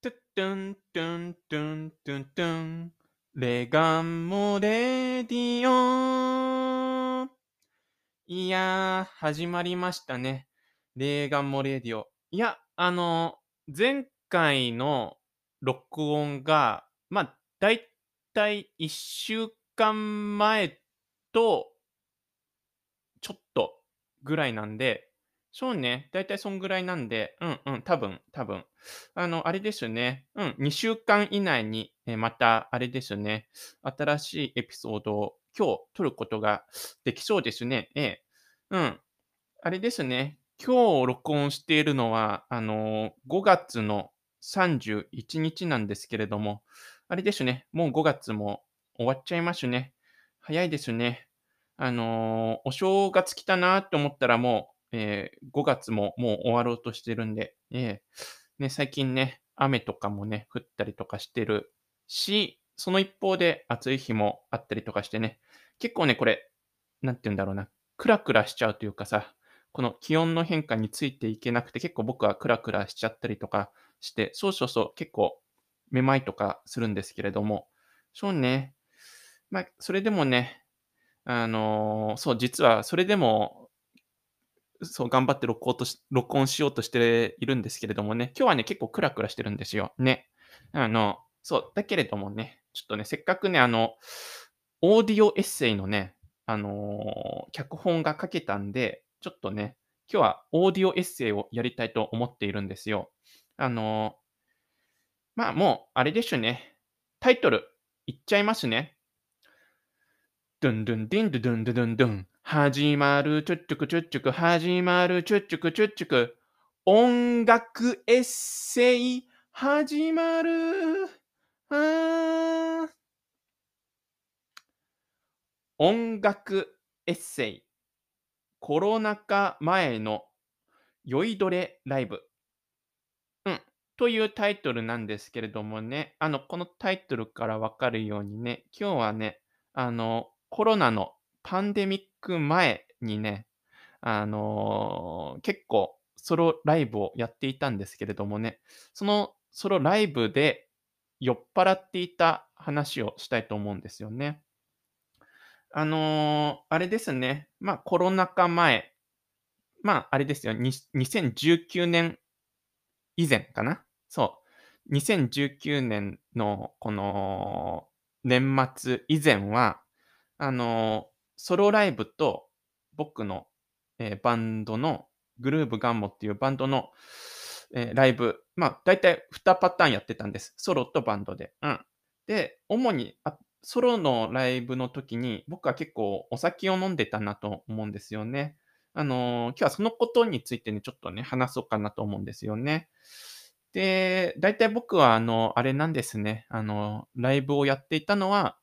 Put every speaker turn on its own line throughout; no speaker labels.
トゥットゥントゥントゥントゥントゥン。レガンモレディオ。いやー、始まりましたね。レガンモレディオ。いや、あの、前回の録音が、まあ、だいたい1週間前と、ちょっとぐらいなんで、そうね、だいたいそんぐらいなんで、うんうん、多分、多分。あの、あれですね、うん、2週間以内に、えまた、あれですね、新しいエピソードを今日撮ることができそうですね。ええ。うん。あれですね、今日録音しているのは、あの5月の31日なんですけれども、あれですね、もう5月も終わっちゃいますね。早いですね。あのお正月来たなって思ったらもう、えー、5月ももう終わろうとしてるんで、えー、ね、最近ね、雨とかもね、降ったりとかしてるし、その一方で暑い日もあったりとかしてね、結構ね、これ、なんて言うんだろうな、クラクラしちゃうというかさ、この気温の変化についていけなくて、結構僕はクラクラしちゃったりとかして、そうそうそう、結構めまいとかするんですけれども、そうね、まあ、それでもね、あのー、そう、実はそれでもそう、頑張って録音とし録音しようとしているんですけれどもね、今日はね、結構クラクラしてるんですよ。ね。あの、そう、だけれどもね、ちょっとね、せっかくね、あの、オーディオエッセイのね、あのー、脚本が書けたんで、ちょっとね、今日はオーディオエッセイをやりたいと思っているんですよ。あのー、まあもう、あれでしょね。タイトル、いっちゃいますね。ドゥンドゥンディンドゥドゥンドゥンドゥン。始まる、ちょっちゅくちょっちゅく、始まる、ちょっちゅくちょっちゅく。音楽エッセイ、始まる。あ音楽エッセイ。コロナ禍前の酔いどれライブ。うん。というタイトルなんですけれどもね、あの、このタイトルからわかるようにね、今日はね、あの、コロナのパンデミックク前にね、あのー、結構ソロライブをやっていたんですけれどもね、そのソロライブで酔っ払っていた話をしたいと思うんですよね。あのー、あれですね、まあコロナ禍前、まああれですよ、2019年以前かな？そう。2019年のこの年末以前は、あのソロライブと僕の、えー、バンドのグルーブガンモっていうバンドの、えー、ライブ、まあ、大体2パターンやってたんです。ソロとバンドで。うん。で、主にあ、ソロのライブの時に僕は結構お酒を飲んでたなと思うんですよね。あのー、今日はそのことについてね、ちょっとね、話そうかなと思うんですよね。で、大体僕は、あの、あれなんですね。あの、ライブをやっていたのは、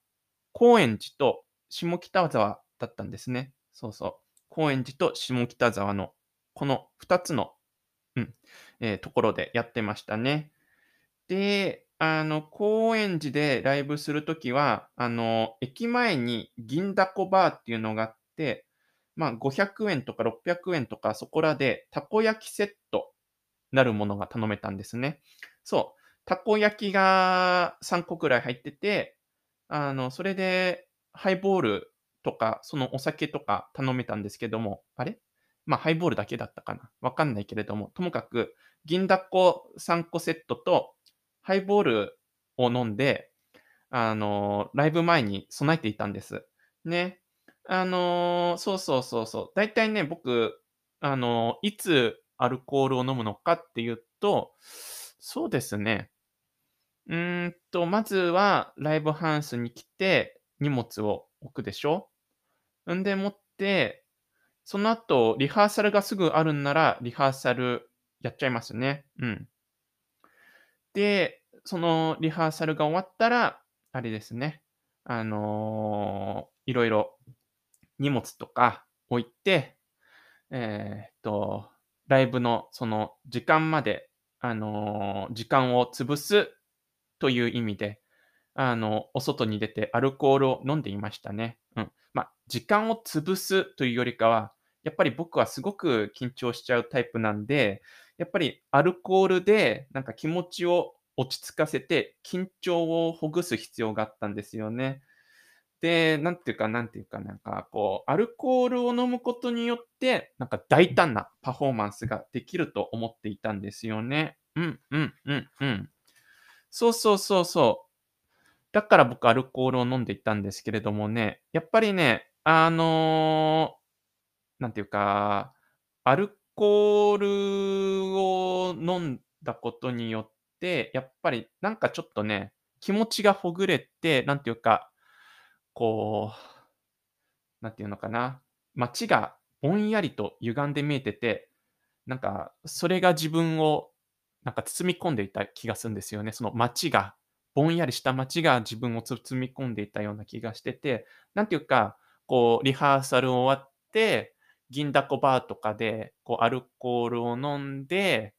高円寺と下北沢だったんですね。そうそう。高円寺と下北沢のこの2つの、うんえー、ところでやってましたね。で、あの、高円寺でライブするときは、あの、駅前に銀だこバーっていうのがあって、まあ、500円とか600円とかそこらでたこ焼きセットなるものが頼めたんですね。そう。たこ焼きが3個くらい入ってて、あの、それでハイボールとか、そのお酒とか頼めたんですけども、あれ？まあ、ハイボールだけだったかな。わかんないけれども、ともかく、銀だこ3個セットと、ハイボールを飲んで、あのー、ライブ前に備えていたんです。ね。あのー、そうそうそうそう。大体ね、僕、あのー、いつアルコールを飲むのかっていうと、そうですね。うーんと、まずはライブハウスに来て荷物を置くでしょ？んでもって、その後、リハーサルがすぐあるんなら、リハーサルやっちゃいますね。うん。で、そのリハーサルが終わったら、あれですね。あのー、いろいろ荷物とか置いて、えー、っと、ライブのその時間まで、あのー、時間を潰すという意味で、あの、お外に出てアルコールを飲んでいましたね。うん。まあ、時間を潰すというよりかは、やっぱり僕はすごく緊張しちゃうタイプなんで、やっぱりアルコールでなんか気持ちを落ち着かせて、緊張をほぐす必要があったんですよね。で、なんていうかなんていうか、なんかこう、アルコールを飲むことによって、なんか大胆なパフォーマンスができると思っていたんですよね。うんうんうんうん。そうそうそうそう。だから僕アルコールを飲んでいったんですけれどもね、やっぱりね、あの、なんていうか、アルコールを飲んだことによって、やっぱりなんかちょっとね、気持ちがほぐれて、なんていうか、こう、なんていうのかな、街がぼんやりと歪んで見えてて、なんかそれが自分をなんか包み込んでいた気がするんですよね。その街が、ぼんやりした街が自分を包み込んでいたような気がしてて、なんていうか、こうリハーサル終わって、銀だこバーとかで、こうアルコールを飲んで、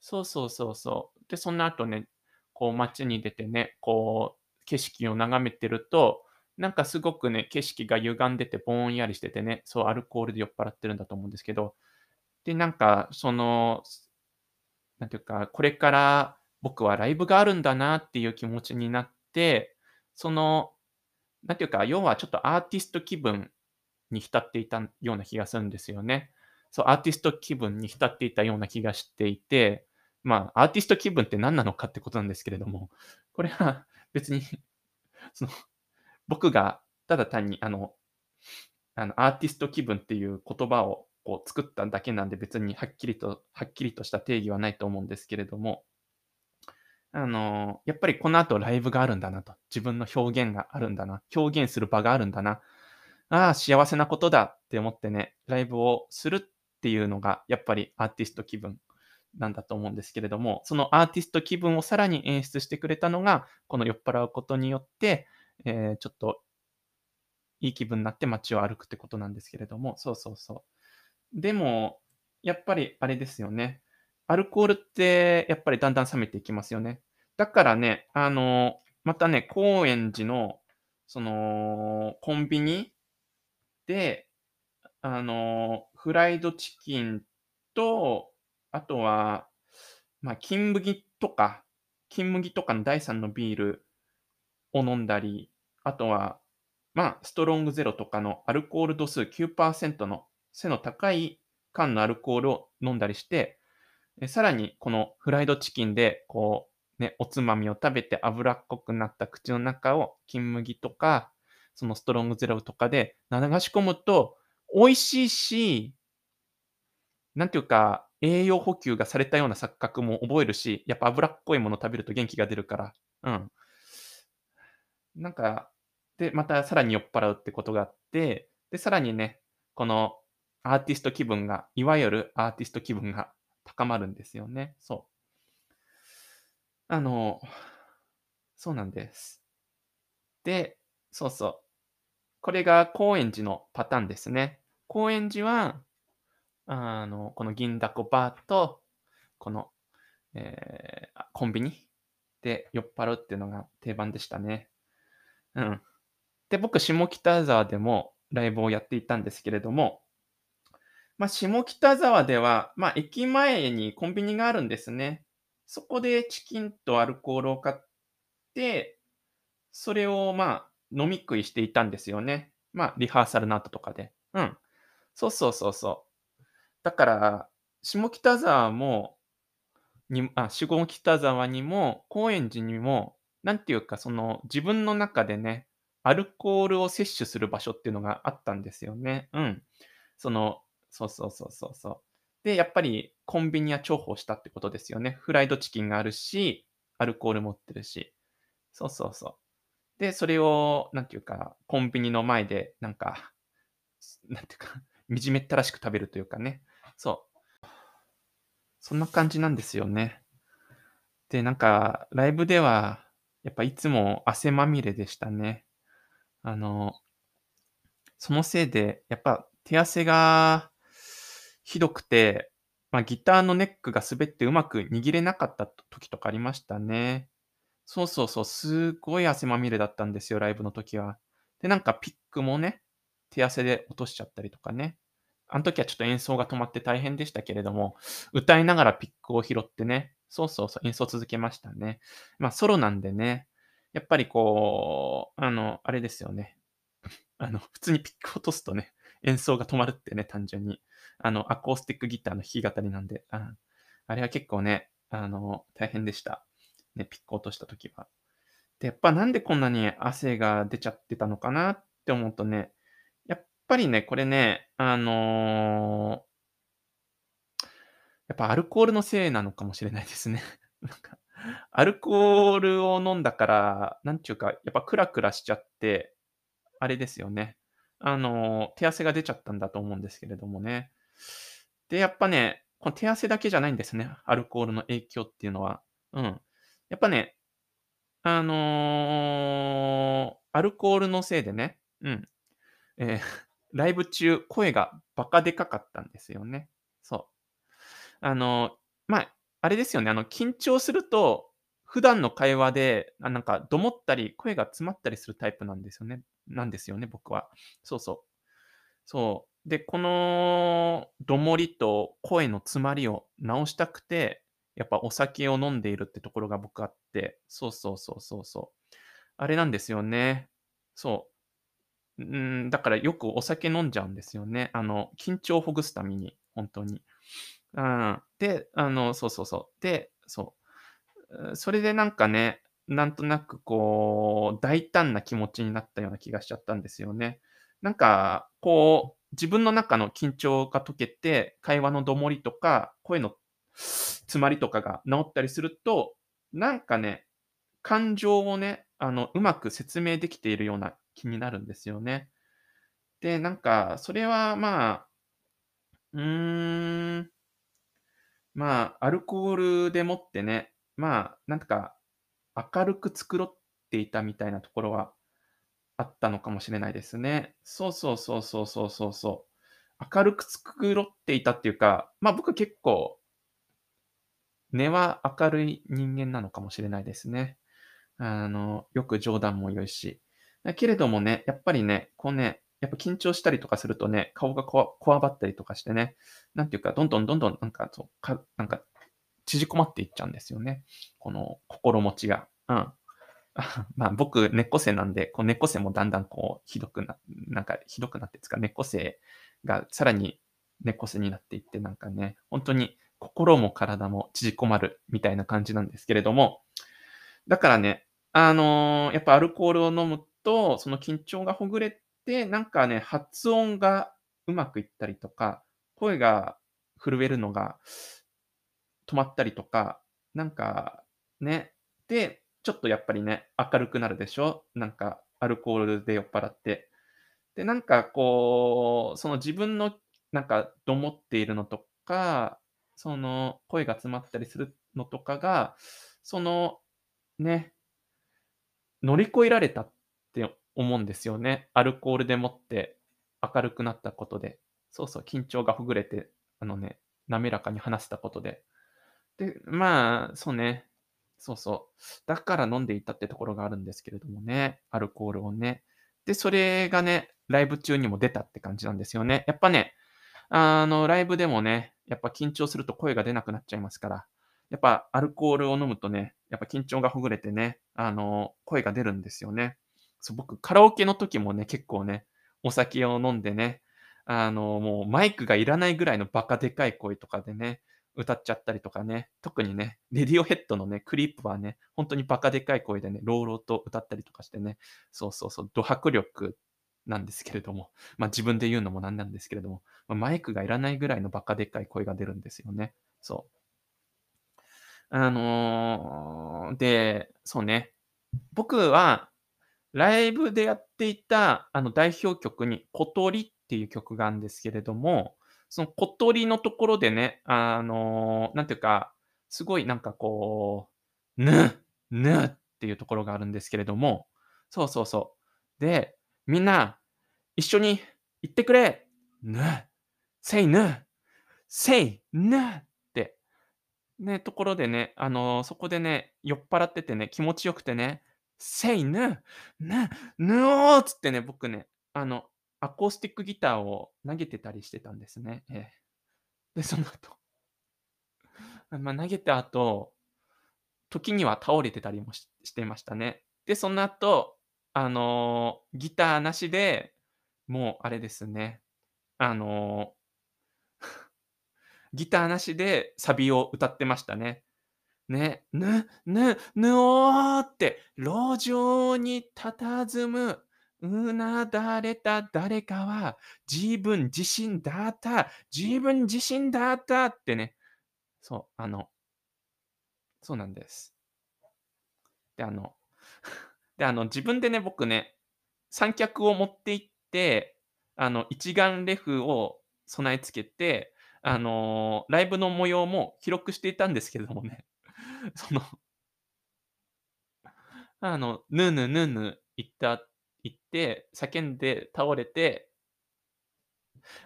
そうそうそうそう。で、その後ね、こう街に出てね、こう景色を眺めてると、なんかすごくね、景色が歪んでてぼんやりしててね、そうアルコールで酔っ払ってるんだと思うんですけど、で、なんかその、なんていうか、これから僕はライブがあるんだなっていう気持ちになって、その、なんていうか、要はちょっとアーティスト気分に浸っていたような気がするんですよね。そう、アーティスト気分に浸っていたような気がしていて、まあ、アーティスト気分って何なのかってことなんですけれども、これは 別に その、僕がただ単に、あの、あの、アーティスト気分っていう言葉をこう作っただけなんで別にはっきりと、はっきりとした定義はないと思うんですけれども、あの、やっぱりこの後ライブがあるんだなと。自分の表現があるんだな。表現する場があるんだな。ああ、幸せなことだって思ってね、ライブをするっていうのが、やっぱりアーティスト気分なんだと思うんですけれども、そのアーティスト気分をさらに演出してくれたのが、この酔っ払うことによって、えー、ちょっといい気分になって街を歩くってことなんですけれども、そうそうそう。でも、やっぱりあれですよね。アルコールってやっぱりだんだん冷めていきますよね。だからね、あの、またね、高円寺の、その、コンビニで、あの、フライドチキンと、あとは、まあ、金麦とか、金麦とかの第3のビールを飲んだり、あとは、まあ、ストロングゼロとかのアルコール度数9%の背の高い缶のアルコールを飲んだりして、さらにこのフライドチキンで、こう、ね、おつまみを食べて脂っこくなった口の中を金麦とか、そのストロングゼロとかで流し込むと、美味しいし、なんていうか、栄養補給がされたような錯覚も覚えるし、やっぱ脂っこいもの食べると元気が出るから、うん。なんか、で、またさらに酔っ払うってことがあって、で、さらにね、このアーティスト気分が、いわゆるアーティスト気分が高まるんですよね。そう。あの、そうなんです。で、そうそう。これが高円寺のパターンですね。高円寺は、あの、この銀だこバーと、この、えー、コンビニで酔っ払うっていうのが定番でしたね。うん。で、僕、下北沢でもライブをやっていたんですけれども、まあ、下北沢では、まあ、駅前にコンビニがあるんですね。そこでチキンとアルコールを買って、それをまあ、飲み食いしていたんですよね。まあ、リハーサルの後とかで。うん。そうそうそうそう。だから、下北沢も、にあ下北沢にも、高円寺にも、なんていうか、その、自分の中でね、アルコールを摂取する場所っていうのがあったんですよね。うん。その、そうそうそうそうそう。で、やっぱりコンビニは重宝したってことですよね。フライドチキンがあるし、アルコール持ってるし。そうそうそう。で、それを、なんていうか、コンビニの前で、なんか、なんていうか、惨めったらしく食べるというかね。そう。そんな感じなんですよね。で、なんか、ライブでは、やっぱいつも汗まみれでしたね。あの、そのせいで、やっぱ手汗がひどくて、まあ、ギターのネックが滑ってうまく握れなかった時とかありましたね。そうそうそう、すごい汗まみれだったんですよ、ライブの時は。で、なんかピックもね、手汗で落としちゃったりとかね。あの時はちょっと演奏が止まって大変でしたけれども、歌いながらピックを拾ってね、そうそうそう、演奏続けましたね。まあ、ソロなんでね、やっぱりこう、あの、あれですよね。あの、普通にピック落とすとね、演奏が止まるってね、単純に。あの、アコースティックギターの弾き語りなんで、ああれは結構ね、あの、大変でした。ね、ピック落とした時は。で、やっぱなんでこんなに汗が出ちゃってたのかなって思うとね、やっぱりね、これね、あのーやっぱアルコールのせいなのかもしれないですね。なんか、アルコールを飲んだから、なんちゅうか、やっぱクラクラしちゃって、あれですよね。あの、手汗が出ちゃったんだと思うんですけれどもね。で、やっぱね、この手汗だけじゃないんですね。アルコールの影響っていうのは。うん。やっぱね、あのーアルコールのせいでね、うん。えーライブ中、声がバカでかかったんですよね。そう。あの、まあ、あれですよね、あの、緊張すると、普段の会話で、あ、なんか、どもったり、声が詰まったりするタイプなんですよねなんですよね、僕は。そうそう。そう。で、この、どもりと声の詰まりを直したくて、やっぱお酒を飲んでいるってところが僕あって、そうそうそうそうそう。あれなんですよね。そう。うん、だからよくお酒飲んじゃうんですよね。あの、緊張をほぐすために、本当に。うん。で、あの、そうそうそう。で、そ。うそれでなんかね、なんとなくこう、大胆な気持ちになったような気がしちゃったんですよね。なんか、こう、自分の中の緊張が解けて、会話のどもりとか、声の詰まりとかが治ったりすると、なんかね、感情をね、あの、うまく説明できているような気になるんですよね。で、なんか、それはまあ、うーん、まあ、アルコールでもってね、まあ、なんか明るく繕っていたみたいなところはあったのかもしれないですね。そうそうそうそうそうそうそう。明るく繕っていたっていうか、まあ僕結構、根は明るい人間なのかもしれないですね。あの、よく冗談も良いし。だけれどもね、やっぱりね、こうね、やっぱ緊張したりとかするとね、顔がこわこわばったりとかしてね、なんていうか、どんどんどんどんなんか、そうかなんか、縮こまっていっちゃうんですよね。この心持ちが。うん。まあ僕、猫背なんで、こう猫背もだんだんこう、ひどくな、なんかひどくなってですか、猫背がさらに猫背になっていって、なんかね、本当に心も体も縮こまるみたいな感じなんですけれども、だからね、あのーやっぱアルコールを飲むと、その緊張がほぐれて、なんかね、発音がうまくいったりとか、声が震えるのが止まったりとか、なんかね、で、ちょっとやっぱりね、明るくなるでしょ？なんかアルコールで酔っ払って。で、なんかこう、その自分のなんかどもっているのとか、その声が詰まったりするのとかが、そのね、乗り越えられたって思うんですよね。アルコールでもって明るくなったことで。そうそう、緊張がほぐれて、あのね、滑らかに話せたことで。で、まあ、そうね。そうそう。だから飲んでいたってところがあるんですけれどもね。アルコールをね。で、それがね、ライブ中にも出たって感じなんですよね。やっぱね、あの、ライブでもね、やっぱ緊張すると声が出なくなっちゃいますから。やっぱアルコールを飲むとね、やっぱ緊張がほぐれてね、あの、声が出るんですよね。そう、僕、カラオケの時もね、結構ね、お酒を飲んでね、あの、もうマイクがいらないぐらいのバカでかい声とかでね、歌っちゃったりとかね、特にね、レディオヘッドのね、クリープはね、本当にバカでかい声でね、朗々と歌ったりとかしてね、そうそうそう、ド迫力なんですけれども、まあ自分で言うのもなんなんですけれども、まあ、マイクがいらないぐらいのバカでかい声が出るんですよね。そう。あのーで、そうね。僕は、ライブでやっていた、あの、代表曲に、小鳥っていう曲があるんですけれども、その小鳥のところでね、あの、なんていうか、すごいなんかこう、ぬ、ぬっていうところがあるんですけれども、そうそうそう。で、みんな、一緒に言ってくれぬ、せいぬ、せいぬって、ね、ところでね、あの、そこでね、酔っ払っててね、気持ちよくてね、せいぬ、ぬ、ぬおーっつってね、僕ね、あの、アコースティックギターを投げてたりしてたんですね。ええ。で、その後、まあ、投げた後、時には倒れてたりもししてましたね。で、その後、あの、ギターなしで、もうあれですね、あの、ギターなしでサビを歌ってましたね。ね、ぬ、ぬ、ぬおーって、路上に佇む、うなだれた誰かは、自分自身だった、自分自身だったってね、そう、あの、そうなんです。で、あの、で、あの、自分でね、僕ね、三脚を持って行って、あの、一眼レフを備え付けて、あの、ライブの模様も記録していたんですけどもね、その、あの、ぬぬぬぬ言った言って、叫んで倒れて、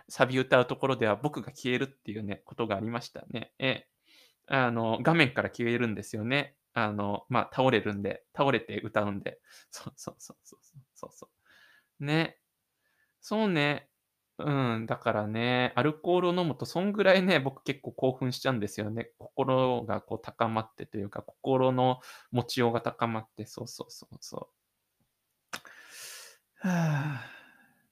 サビ歌うところでは僕が消えるっていうね、ことがありましたね。ええ。あの、画面から消えるんですよね。あの、まあ、倒れるんで、倒れて歌うんで。そうそうそうそうそうそう。ね。そうね。うん、だからね、アルコールを飲むとそんぐらいね、僕結構興奮しちゃうんですよね。心がこう高まってというか、心の持ちようが高まって、そうそうそうそう。はあ、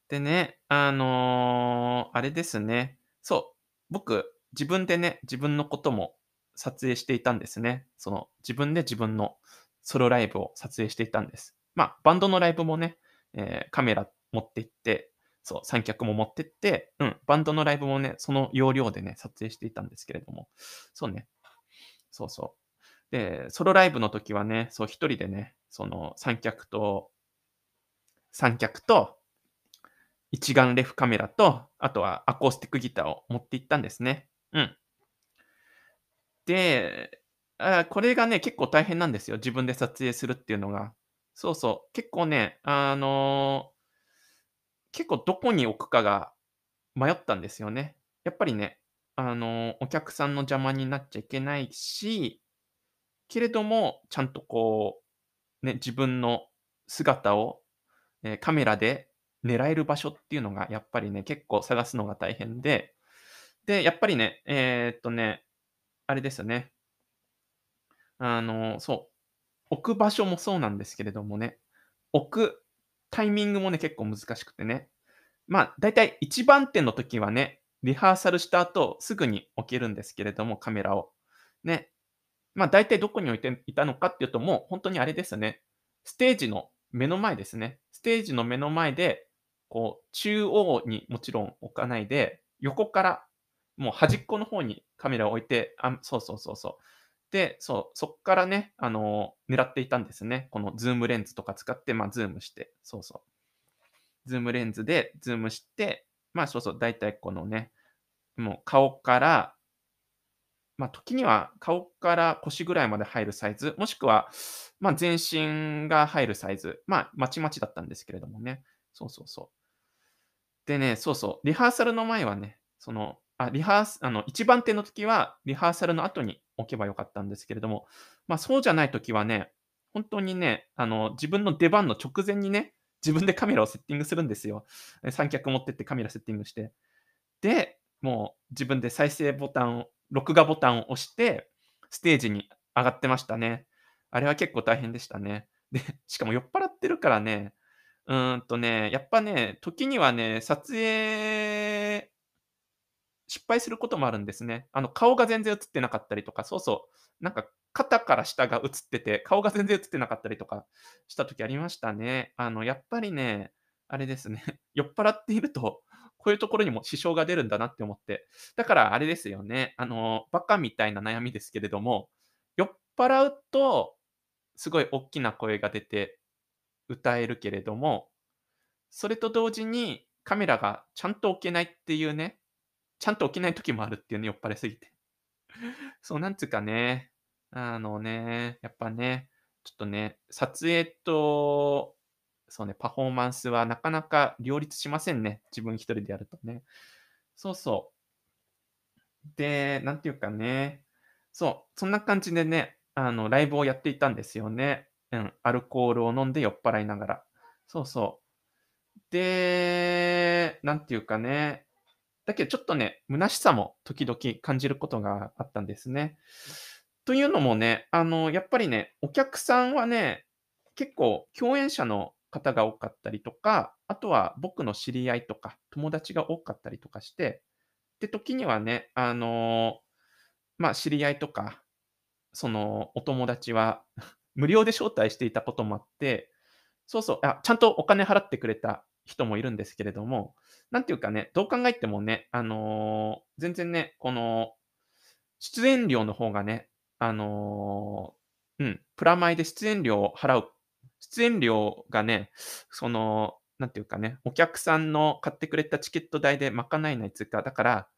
でね、あの、あれですね。そう、僕、自分でね、自分のことも撮影していたんですね。その、自分で自分のソロライブを撮影していたんです。まあ、バンドのライブもね、えー、カメラ持って行って、そう、三脚も持ってって、うん、バンドのライブもね、その要領でね、撮影していたんですけれども、そうね、そうそう。で、ソロライブの時はね、そう、一人でね、その三脚と、三脚と、一眼レフカメラと、あとはアコースティックギターを持って行ったんですね。うん。で、あこれがね、結構大変なんですよ。自分で撮影するっていうのが。そうそう。結構ね、あの、結構どこに置くかが迷ったんですよね。やっぱりね、あの、お客さんの邪魔になっちゃいけないし、けれども、ちゃんとこう、ね、自分の姿を、えーカメラで狙える場所っていうのがやっぱりね、結構探すのが大変で、で、やっぱりね、えーっとね、あれですよね。あの、そう、置く場所もそうなんですけれどもね、置くタイミングもね、結構難しくてね。まあ、だいたい1番手の時はね、リハーサルした後、すぐに置けるんですけれども、カメラを。ね。まあ、大体どこに置いていたのかっていうと、もう本当にあれですよね。ステージの目の前ですね。ステージの目の前で、こう、中央にもちろん置かないで、横からもう端っこの方にカメラを置いて、あ、そうそうそうそう。で、そう、そっからね、あの、狙っていたんですね。このズームレンズとか使って、まあ、ズームして、そうそう。ズームレンズでズームして、まあ、そうそう、だいたいこのね、もう顔から、まあ、時には顔から腰ぐらいまで入るサイズ、もしくは、まあ、全身が入るサイズ、まあ、まちまちだったんですけれどもね。そうそうそう。でね、そうそう、リハーサルの前はね、その、あ、リハースあの、一番手の時は、リハーサルの後に置けばよかったんですけれども、まあ、そうじゃない時はね、本当にね、あの、自分の出番の直前にね、自分でカメラをセッティングするんですよ。三脚持ってってカメラセッティングして。で、もう自分で再生ボタンを、録画ボタンを押して、ステージに上がってましたね。あれは結構大変でしたね。で、しかも酔っ払ってるからね、うーんとね、やっぱね、時にはね、撮影失敗することもあるんですね。あの、顔が全然映ってなかったりとか、そうそう、なんか肩から下が映ってて、顔が全然映ってなかったりとかした時ありましたね。あの、やっぱりね、あれですね、酔っ払っていると、こういうところにも支障が出るんだなって思って。だからあれですよね、あの、バカみたいな悩みですけれども、酔っ払うと、すごい大きな声が出て歌えるけれども、それと同時にカメラがちゃんと置けないっていうね、ちゃんと起きない時もあるっていうね、酔っ払いすぎて。そう、なんつうかね、あのね、やっぱね、ちょっとね、撮影と、そうね、パフォーマンスはなかなか両立しませんね。自分一人でやるとね。そうそう。で、なんていうかね、そう、そんな感じでね、あの、ライブをやっていたんですよね。うん、アルコールを飲んで酔っ払いながら。そうそう。で、なんていうかね、だけどちょっとね、虚しさも時々感じることがあったんですね。というのもね、あの、やっぱりね、お客さんはね、結構共演者の方が多かったりとか、あとは僕の知り合いとか友達が多かったりとかして、で、時にはね、あの、まあ、知り合いとか、そのお友達は 無料で招待していたこともあって、そうそう、あ、ちゃんとお金払ってくれた人もいるんですけれども、なんていうかね、どう考えてもね、あの、全然ね、この、出演料の方がね、あの、うん、プラマイで出演料を払う出演料がね、その、なんていうかね、お客さんの買ってくれたチケット代で賄えないつうか、だから、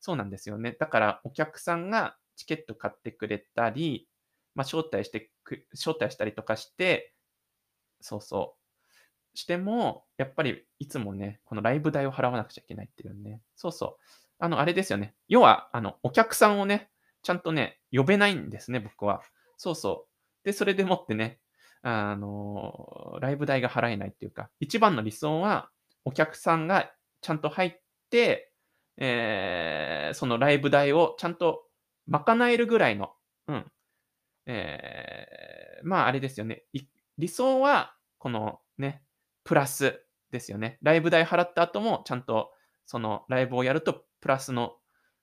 そうなんですよね。だからお客さんがチケット買ってくれたり、まあ、招待してく招待したりとかして、そうそう、しても、やっぱりいつもね、このライブ代を払わなくちゃいけないっていうね。そうそう。あの、あれですよね。要は、あの、お客さんをね、ちゃんとね、呼べないんですね、僕は。そうそう。で、それでもってね、あの、ライブ代が払えないっていうか、一番の理想は、お客さんがちゃんと入って、えー、そのライブ代をちゃんと賄えるぐらいの、うん。えー、まあ、あれですよね。理想は、このね、プラスですよね。ライブ代払った後も、ちゃんとそのライブをやると、プラスの、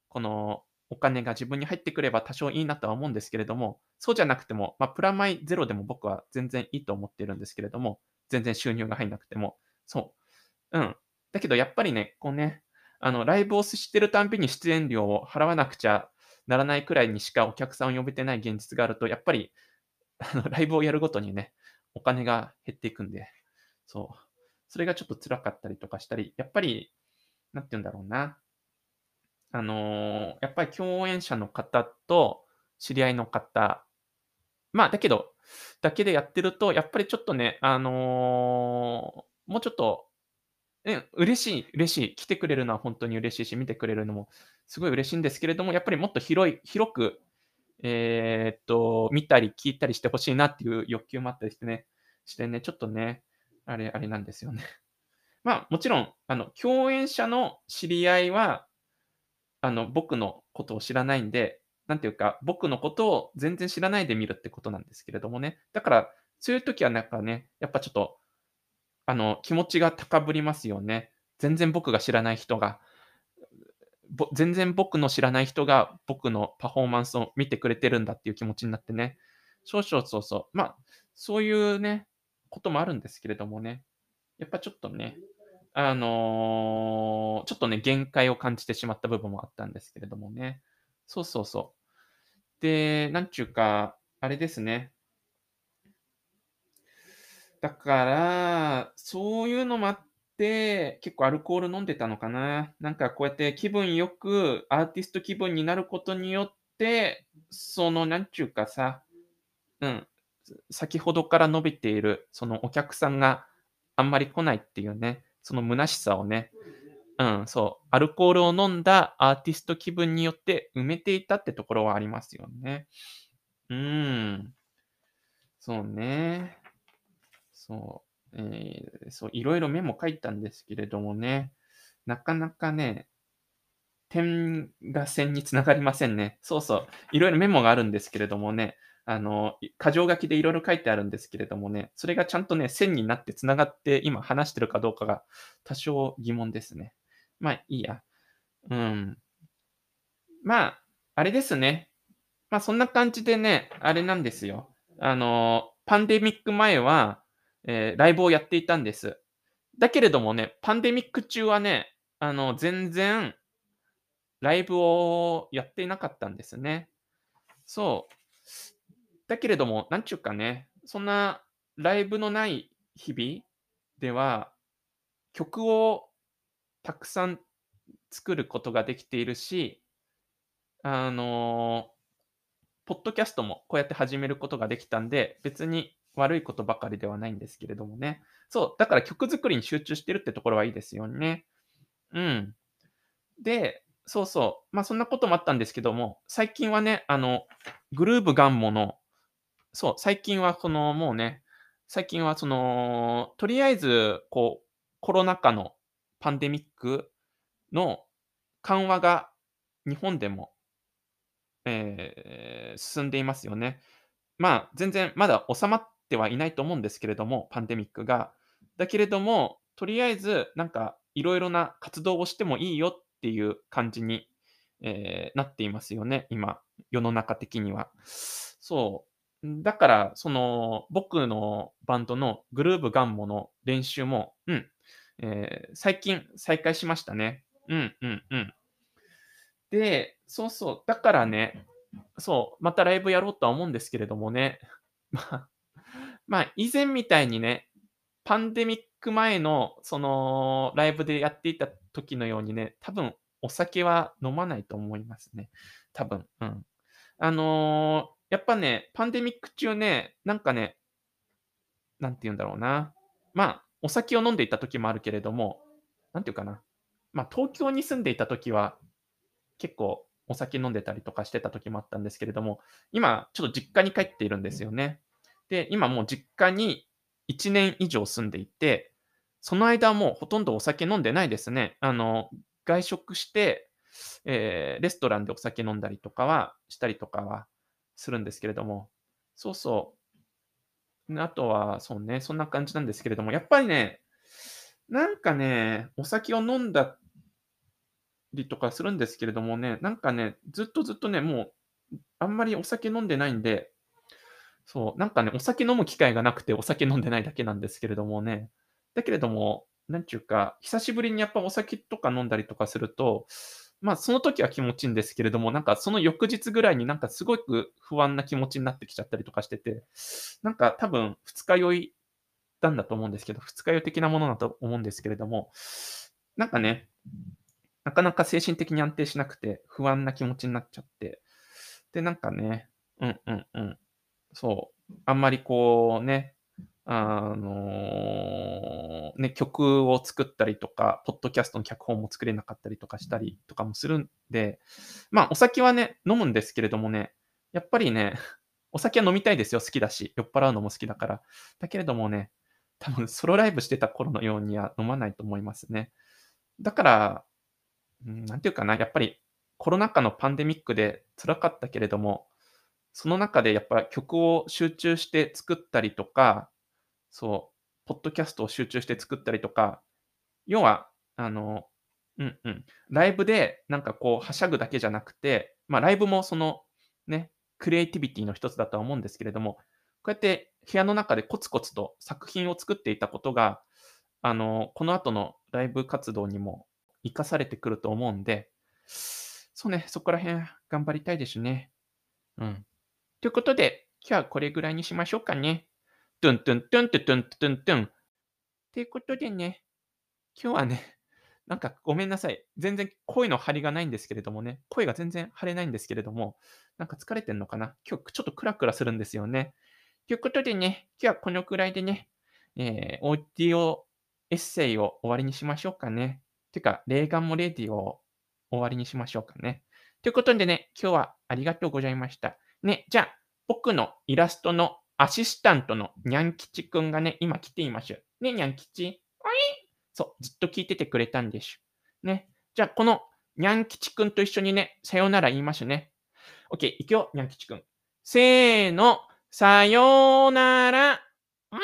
このお金が自分に入ってくれば多少いいなとは思うんですけれども、そうじゃなくても、まあ、プラマイゼロでも僕は全然いいと思ってるんですけれども、全然収入が入んなくても。そう。うん。だけどやっぱりね、こうね、あの、ライブをしてるたんびに出演料を払わなくちゃならないくらいにしかお客さんを呼べてない現実があると、やっぱり、あの、ライブをやるごとにね、お金が減っていくんで、そう。それがちょっと辛かったりとかしたり、やっぱり、なんて言うんだろうな。あの、やっぱり共演者の方と知り合いの方、まあ、だけど、だけでやってると、やっぱりちょっとね、あの、もうちょっと、ね、嬉しい嬉しい。来てくれるのは本当に嬉しいし、見てくれるのもすごい嬉しいんですけれども、やっぱりもっと広い広く、えーっと、見たり聞いたりして欲しいなっていう欲求もあったりしてねしてね、ちょっとね、あれあれなんですよね。まあ、もちろん、あの、共演者の知り合いはあの、僕のことを知らないんで、なんていうか、僕のことを全然知らないで見るってことなんですけれどもね。だから、そういう時はなんかね、やっぱちょっと、あの、気持ちが高ぶりますよね。全然僕が知らない人が、全然僕の知らない人が僕のパフォーマンスを見てくれてるんだっていう気持ちになってね。少々そうそう。まあ、そういうね、こともあるんですけれどもね。やっぱちょっとね、あの、ちょっとね、限界を感じてしまった部分もあったんですけれどもね。そうそうそう。で、なんちゅうか、あれですね。だから、そういうのもあって、結構アルコール飲んでたのかな。なんかこうやって気分よく、アーティスト気分になることによって、その、なんちゅうかさ、うん、先ほどから述べている、そのお客さんがあんまり来ないっていうね、その虚しさをね、うん、そう、アルコールを飲んだアーティスト気分によって埋めていたってところはありますよね。うん。そうね。そう、えー、そう、いろいろメモ書いたんですけれどもね、なかなかね、点が線につながりませんね。そうそう。いろいろメモがあるんですけれどもね、あの、箇条書きでいろいろ書いてあるんですけれどもね、それがちゃんとね、線になって繋がって今話してるかどうかが多少疑問ですね。まあいいや。うん。まあ、あれですね。まあそんな感じでね、あれなんですよ。あの、パンデミック前は、えー、ライブをやっていたんです。だけれどもね、パンデミック中はね、あの、全然、ライブをやっていなかったんですね。そう。だけれども、なんちゅうかね、そんなライブのない日々では、曲をたくさん作ることができているし、あの、ポッドキャストもこうやって始めることができたんで、別に悪いことばかりではないんですけれどもね。そう、だから曲作りに集中してるってところはいいですよね。うん。で、そうそう。まあそんなこともあったんですけども、最近はね、あの、グルーブガンモのそう、最近はその、もうね、最近はその、とりあえず、こう、コロナ禍のパンデミックの緩和が日本でも、えー進んでいますよね。まあ、全然まだ収まってはいないと思うんですけれども、パンデミックが。だけれども、とりあえず、なんか、いろいろな活動をしてもいいよっていう感じに、えーなっていますよね、今、世の中的には。そう。だから、その、僕のバンドのグルーブガンモの練習も、うん、えー最近再開しましたね。うん、うん、うん。で、そうそう、だからね、そう、またライブやろうとは思うんですけれどもね。まあ、まあ、以前みたいにね、パンデミック前の、その、ライブでやっていた時のようにね、多分お酒は飲まないと思いますね。多分。うん。あのーやっぱね、パンデミック中ね、なんかね、なんて言うんだろうな。まあ、お酒を飲んでいた時もあるけれども、なんていうかな。まあ、東京に住んでいた時は、結構お酒飲んでたりとかしてた時もあったんですけれども、今、ちょっと実家に帰っているんですよね。で、今もう実家に1年以上住んでいて、その間はもうほとんどお酒飲んでないですね。あの、外食して、えーレストランでお酒飲んだりとかは、したりとかはするんですけれども、そうそう。あとは、そうね、そんな感じなんですけれども、やっぱりね、なんかね、お酒を飲んだりとかするんですけれどもね、なんかね、ずっとずっとね、もう、あんまりお酒飲んでないんで、そう、なんかね、お酒飲む機会がなくてお酒飲んでないだけなんですけれどもね。だけれども、なんちゅうか、久しぶりにやっぱお酒とか飲んだりとかすると、まあその時は気持ちいいんですけれども、なんかその翌日ぐらいになんかすごく不安な気持ちになってきちゃったりとかしてて、なんか多分二日酔いなんだと思うんですけど、二日酔い的なものだと思うんですけれども、なんかね、なかなか精神的に安定しなくて不安な気持ちになっちゃって、で、なんかね、うんうんうん、そう、あんまりこうね、あのね、曲を作ったりとか、ポッドキャストの脚本も作れなかったりとかしたりとかもするんで、まあお酒はね、飲むんですけれどもね、やっぱりね、お酒は飲みたいですよ、好きだし、酔っ払うのも好きだから。だけれどもね、多分ソロライブしてた頃のようには飲まないと思いますね。だから、うん、なんていうかな、やっぱりコロナ禍のパンデミックで辛かったけれども、その中でやっぱ曲を集中して作ったりとか、そう、ポッドキャストを集中して作ったりとか、要は、あの、うんうん、ライブでなんかこう、はしゃぐだけじゃなくて、まあライブもその、ね、クリエイティビティの一つだとは思うんですけれども、こうやって部屋の中でコツコツと作品を作っていたことが、あの、この後のライブ活動にも活かされてくると思うんで、そうね、そこら辺頑張りたいですね。うん。ということで、今日はこれぐらいにしましょうかね。トゥントゥントゥントゥントゥントゥントゥン。ということでね、今日はね、なんかごめんなさい。全然声の張りがないんですけれどもね、声が全然張れないんですけれども、なんか疲れてんのかな？今日ちょっとクラクラするんですよね。ということでね、今日はこのくらいでね、えー、オーディオエッセイを終わりにしましょうかね。てか、レーガンモレディを終わりにしましょうかね。ということでね、今日はありがとうございました。ね、じゃあ、僕のイラストのアシスタントのにゃん吉くんがね、今来ています。ね、にゃん吉。おいそう、ずっと聞いててくれたんです。ね。じゃあ、このにゃん吉くんと一緒にね、さようなら言いますね。OK、行くよ、にゃん吉くん。せーの、さようなら。おい